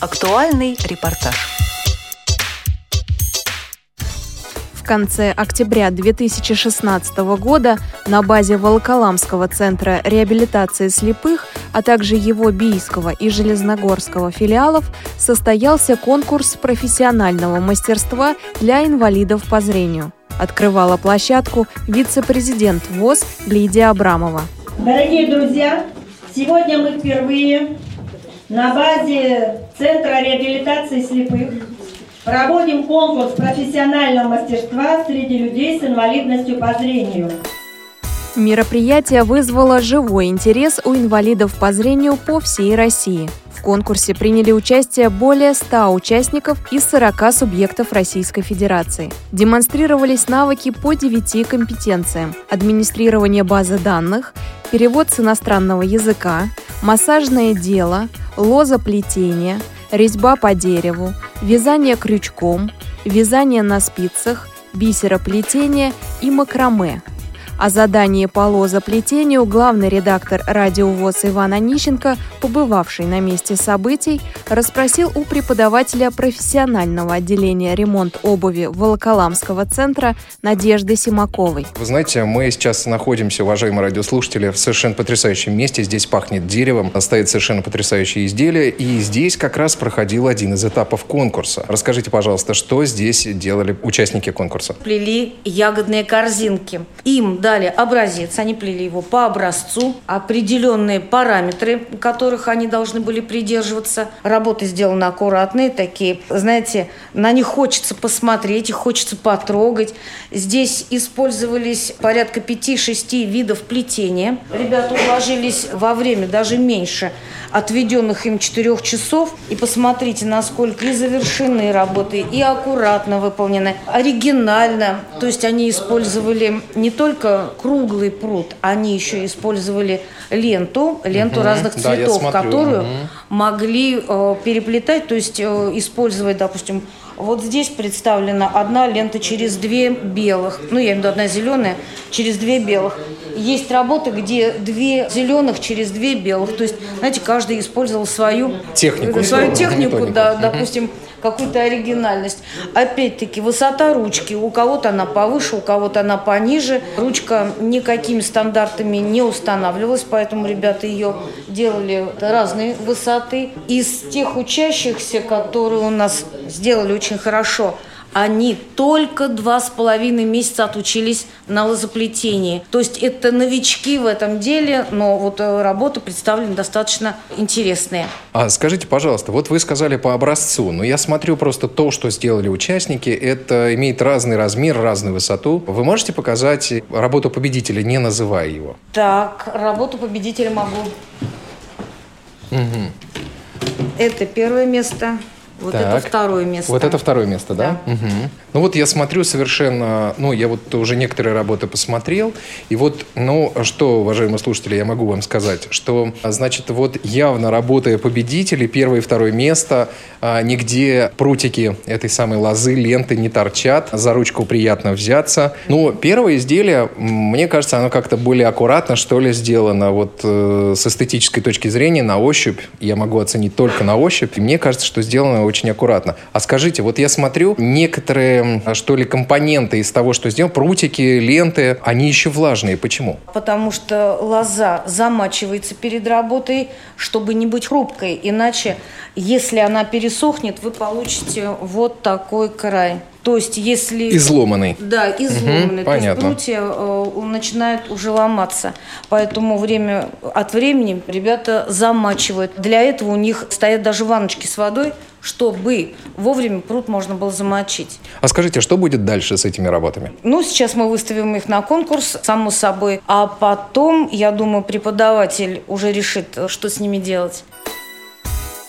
Актуальный репортаж. В конце октября 2016 года на базе Волоколамского центра реабилитации слепых, а также его Бийского и Железногорского филиалов состоялся конкурс профессионального мастерства для инвалидов по зрению. Открывала площадку вице-президент ВОЗ Лидия Абрамова. Дорогие друзья, сегодня мы впервые на базе Центра реабилитации слепых проводим конкурс профессионального мастерства среди людей с инвалидностью по зрению. Мероприятие вызвало живой интерес у инвалидов по зрению по всей России. В конкурсе приняли участие более 100 участников из 40 субъектов Российской Федерации. Демонстрировались навыки по 9 компетенциям – администрирование базы данных, перевод с иностранного языка, массажное дело, лозоплетение, резьба по дереву, вязание крючком, вязание на спицах, бисероплетение и макраме – о задании по лозоплетению главный редактор радиовоз Иван Онищенко, побывавший на месте событий, расспросил у преподавателя профессионального отделения ремонт обуви Волоколамского центра Надежды Симаковой. Вы знаете, мы сейчас находимся, уважаемые радиослушатели, в совершенно потрясающем месте. Здесь пахнет деревом, стоит совершенно потрясающее изделие. И здесь как раз проходил один из этапов конкурса. Расскажите, пожалуйста, что здесь делали участники конкурса? Плели ягодные корзинки. Им дали образец, они плели его по образцу, определенные параметры, которых они должны были придерживаться. Работы сделаны аккуратные, такие, знаете, на них хочется посмотреть, их хочется потрогать. Здесь использовались порядка 5-6 видов плетения. Ребята уложились во время даже меньше отведенных им 4 часов. И посмотрите, насколько и завершены работы, и аккуратно выполнены, оригинально. То есть они использовали не только круглый пруд, они еще использовали ленту, ленту угу. разных цветов, да, которую угу. могли э, переплетать, то есть э, использовать, допустим, вот здесь представлена одна лента через две белых, ну, я имею в виду одна зеленая, через две белых. Есть работы, где две зеленых через две белых. То есть, знаете, каждый использовал свою технику, свою технику, да, допустим, какую-то оригинальность. Опять-таки, высота ручки. У кого-то она повыше, у кого-то она пониже. Ручка никакими стандартами не устанавливалась, поэтому ребята ее делали разной высоты. Из тех учащихся, которые у нас сделали очень хорошо – они только два с половиной месяца отучились на лозоплетении. То есть это новички в этом деле, но вот э, работы представлены достаточно интересные. А скажите, пожалуйста, вот вы сказали по образцу, но я смотрю просто то, что сделали участники, это имеет разный размер, разную высоту. Вы можете показать работу победителя, не называя его? Так, работу победителя могу. Угу. Это первое место. Вот так. это второе место. Вот это второе место, да? да? Угу. Ну вот я смотрю совершенно, ну я вот уже некоторые работы посмотрел, и вот, ну что, уважаемые слушатели, я могу вам сказать, что, значит, вот явно работая победителей, первое и второе место, а, нигде прутики этой самой лозы, ленты не торчат, за ручку приятно взяться. Но первое изделие, мне кажется, оно как-то более аккуратно, что ли, сделано, вот э, с эстетической точки зрения, на ощупь, я могу оценить только на ощупь, и мне кажется, что сделано очень аккуратно. А скажите, вот я смотрю, некоторые, что ли, компоненты из того, что сделал, прутики, ленты, они еще влажные. Почему? Потому что лоза замачивается перед работой, чтобы не быть хрупкой. Иначе, если она пересохнет, вы получите вот такой край. То есть, если... Изломанный. Да, изломанный. Угу, то понятно. есть прутья э, начинают уже ломаться. Поэтому время от времени ребята замачивают. Для этого у них стоят даже ванночки с водой, чтобы вовремя пруд можно было замочить. А скажите, что будет дальше с этими работами? Ну, сейчас мы выставим их на конкурс, само собой. А потом, я думаю, преподаватель уже решит, что с ними делать.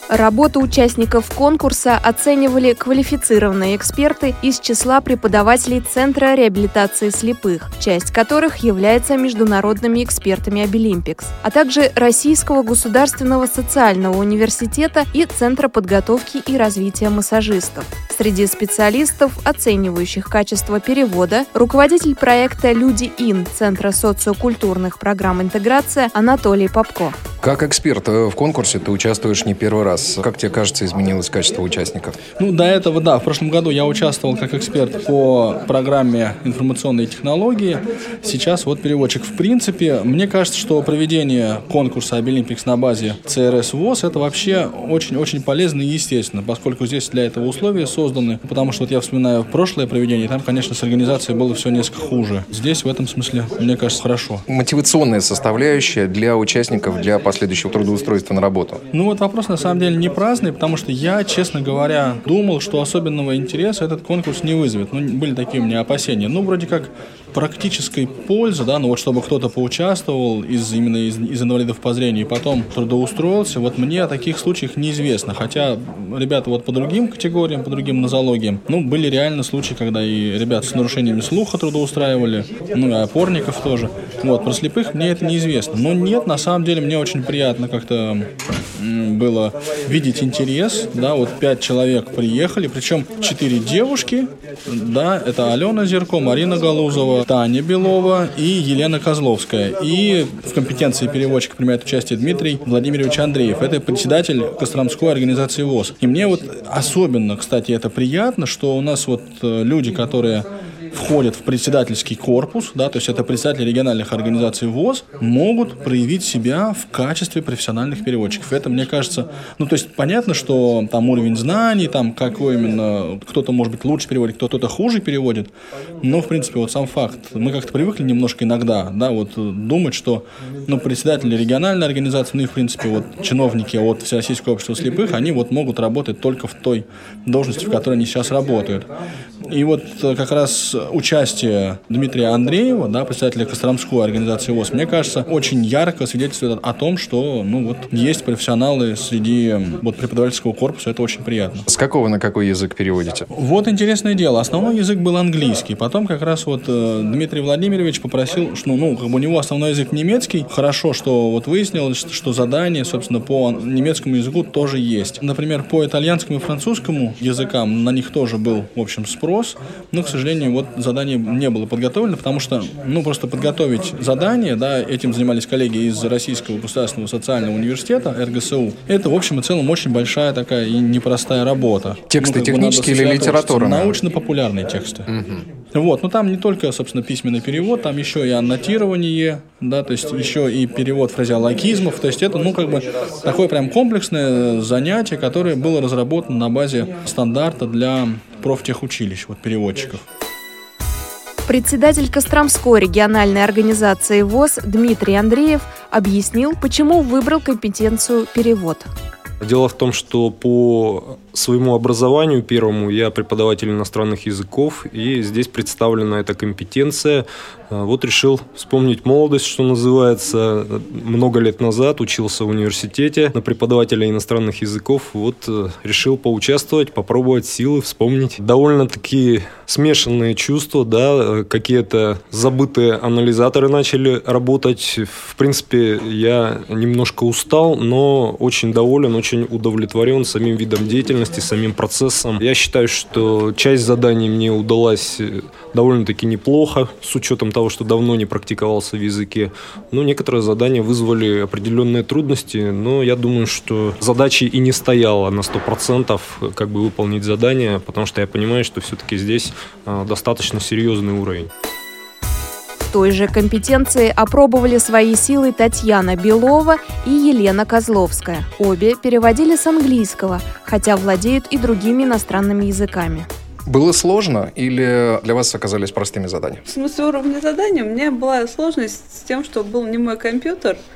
Работу участников конкурса оценивали квалифицированные эксперты из числа преподавателей Центра реабилитации слепых, часть которых является международными экспертами Обилимпикс, а также Российского государственного социального университета и Центра подготовки и развития массажистов. Среди специалистов, оценивающих качество перевода, руководитель проекта «Люди Ин» Центра социокультурных программ интеграция Анатолий Попко. Как эксперт э, в конкурсе ты участвуешь не первый раз. Как тебе кажется, изменилось качество участников? Ну, до этого, да. В прошлом году я участвовал как эксперт по программе информационные технологии. Сейчас вот переводчик. В принципе, мне кажется, что проведение конкурса Обилимпикс на базе ЦРС ВОЗ это вообще очень-очень полезно и естественно, поскольку здесь для этого условия созданы. Потому что вот я вспоминаю прошлое проведение, там, конечно, с организацией было все несколько хуже. Здесь в этом смысле, мне кажется, хорошо. Мотивационная составляющая для участников, для последующего трудоустройства на работу? Ну вот вопрос на самом деле не праздный, потому что я, честно говоря, думал, что особенного интереса этот конкурс не вызовет. Ну, были такие у меня опасения. Ну, вроде как практической пользы, да, ну вот чтобы кто-то поучаствовал из именно из, из инвалидов по зрению и потом трудоустроился, вот мне о таких случаях неизвестно. Хотя ребята вот по другим категориям, по другим нозологиям, ну, были реально случаи, когда и ребят с нарушениями слуха трудоустраивали, ну, и опорников тоже. Вот, про слепых мне это неизвестно. Но нет, на самом деле мне очень приятно как-то было видеть интерес, да, вот пять человек приехали, причем четыре девушки, да, это Алена Зерко, Марина Галузова, Таня Белова и Елена Козловская. И в компетенции переводчика принимает участие Дмитрий Владимирович Андреев. Это председатель Костромской организации ВОЗ. И мне вот особенно, кстати, это приятно, что у нас вот э, люди, которые входят в председательский корпус, да, то есть это председатели региональных организаций ВОЗ, могут проявить себя в качестве профессиональных переводчиков. Это, мне кажется, ну, то есть понятно, что там уровень знаний, там какой именно, кто-то может быть лучше переводит, кто-то хуже переводит, но, в принципе, вот сам факт, мы как-то привыкли немножко иногда, да, вот думать, что, ну, председатели региональной организации, ну и, в принципе, вот чиновники от Всероссийского общества слепых, они вот могут работать только в той должности, в которой они сейчас работают. И вот как раз участие Дмитрия Андреева, да, председателя Костромской организации ВОЗ, мне кажется, очень ярко свидетельствует о том, что ну, вот, есть профессионалы среди вот, преподавательского корпуса, это очень приятно. С какого на какой язык переводите? Вот интересное дело. Основной язык был английский. Потом как раз вот э, Дмитрий Владимирович попросил, что ну, как бы у него основной язык немецкий. Хорошо, что вот выяснилось, что задание, собственно, по немецкому языку тоже есть. Например, по итальянскому и французскому языкам на них тоже был, в общем, спрос. Но, к сожалению, вот задание не было подготовлено, потому что, ну, просто подготовить задание, да, этим занимались коллеги из Российского государственного социального университета, РГСУ, это, в общем и целом, очень большая такая и непростая работа. Тексты ну, технические или литературные? Научно-популярные тексты. Угу. Вот, но там не только, собственно, письменный перевод, там еще и аннотирование, да, то есть еще и перевод фразеологизмов, то есть это, ну, как бы такое прям комплексное занятие, которое было разработано на базе стандарта для профтехучилищ, вот переводчиков. Председатель Костромской региональной организации ВОЗ Дмитрий Андреев объяснил, почему выбрал компетенцию перевод. Дело в том, что по своему образованию первому я преподаватель иностранных языков, и здесь представлена эта компетенция. А, вот решил вспомнить молодость, что называется. Много лет назад учился в университете на преподавателя иностранных языков. Вот э, решил поучаствовать, попробовать силы, вспомнить. Довольно-таки смешанные чувства, да, какие-то забытые анализаторы начали работать. В принципе, я немножко устал, но очень доволен, очень удовлетворен самим видом деятельности деятельности, самим процессом. Я считаю, что часть заданий мне удалась э, довольно-таки неплохо, с учетом того, что давно не практиковался в языке. Но некоторые задания вызвали определенные трудности, но я думаю, что задачи и не стояла на 100% как бы выполнить задание, потому что я понимаю, что все-таки здесь э, достаточно серьезный уровень той же компетенции опробовали свои силы Татьяна Белова и Елена Козловская. Обе переводили с английского, хотя владеют и другими иностранными языками. Было сложно или для вас оказались простыми заданиями? В смысле уровня задания у меня была сложность с тем, что был не мой компьютер –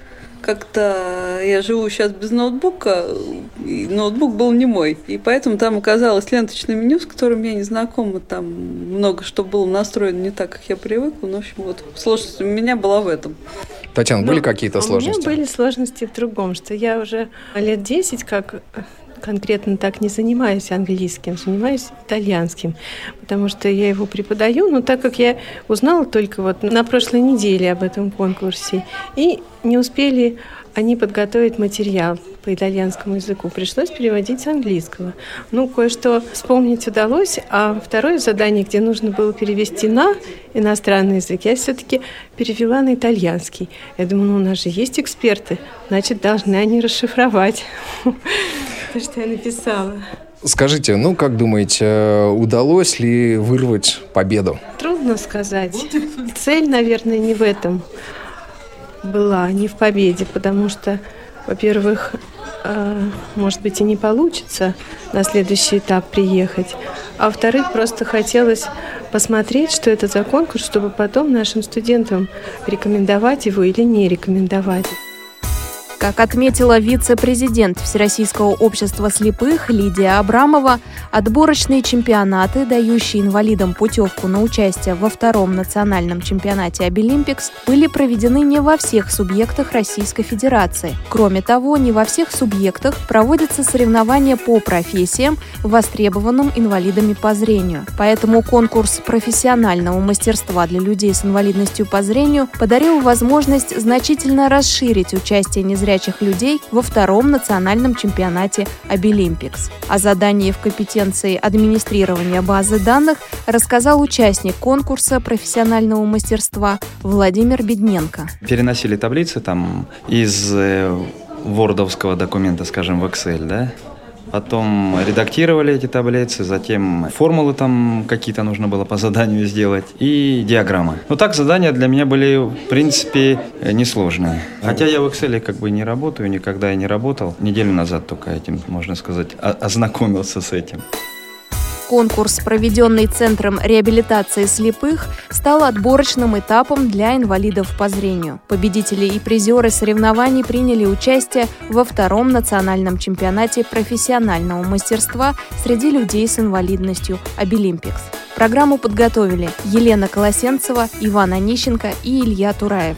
как-то я живу сейчас без ноутбука, и ноутбук был не мой. И поэтому там оказалось ленточное меню, с которым я не знакома. Там много что было настроено не так, как я привыкла. Ну, в общем, вот сложность у меня была в этом. Татьяна, были ну, какие-то сложности? У меня были сложности в другом, что я уже лет 10 как конкретно так не занимаюсь английским, занимаюсь итальянским, потому что я его преподаю, но так как я узнала только вот на прошлой неделе об этом конкурсе, и не успели они подготовить материал. по итальянскому языку. Пришлось переводить с английского. Ну, кое-что вспомнить удалось, а второе задание, где нужно было перевести на иностранный язык, я все-таки перевела на итальянский. Я думаю, ну, у нас же есть эксперты, значит, должны они расшифровать то, что я написала. Скажите, ну, как думаете, удалось ли вырвать победу? Трудно сказать. Цель, наверное, не в этом была, не в победе, потому что, во-первых, э, может быть, и не получится на следующий этап приехать. А во-вторых, просто хотелось посмотреть, что это за конкурс, чтобы потом нашим студентам рекомендовать его или не рекомендовать. Как отметила вице-президент Всероссийского общества слепых Лидия Абрамова, отборочные чемпионаты, дающие инвалидам путевку на участие во втором национальном чемпионате Обилимпикс, были проведены не во всех субъектах Российской Федерации. Кроме того, не во всех субъектах проводятся соревнования по профессиям, востребованным инвалидами по зрению. Поэтому конкурс профессионального мастерства для людей с инвалидностью по зрению подарил возможность значительно расширить участие незрячих незрячих людей во втором национальном чемпионате Обилимпикс. О задании в компетенции администрирования базы данных рассказал участник конкурса профессионального мастерства Владимир Бедненко. Переносили таблицы там из э, вордовского документа, скажем, в Excel, да, Потом редактировали эти таблицы, затем формулы там какие-то нужно было по заданию сделать и диаграммы. Ну так задания для меня были, в принципе, несложные. Хотя я в Excel как бы не работаю, никогда я не работал. Неделю назад только этим, можно сказать, ознакомился с этим. Конкурс, проведенный Центром реабилитации слепых, стал отборочным этапом для инвалидов по зрению. Победители и призеры соревнований приняли участие во втором национальном чемпионате профессионального мастерства среди людей с инвалидностью «Обилимпикс». Программу подготовили Елена Колосенцева, Иван Онищенко и Илья Тураев.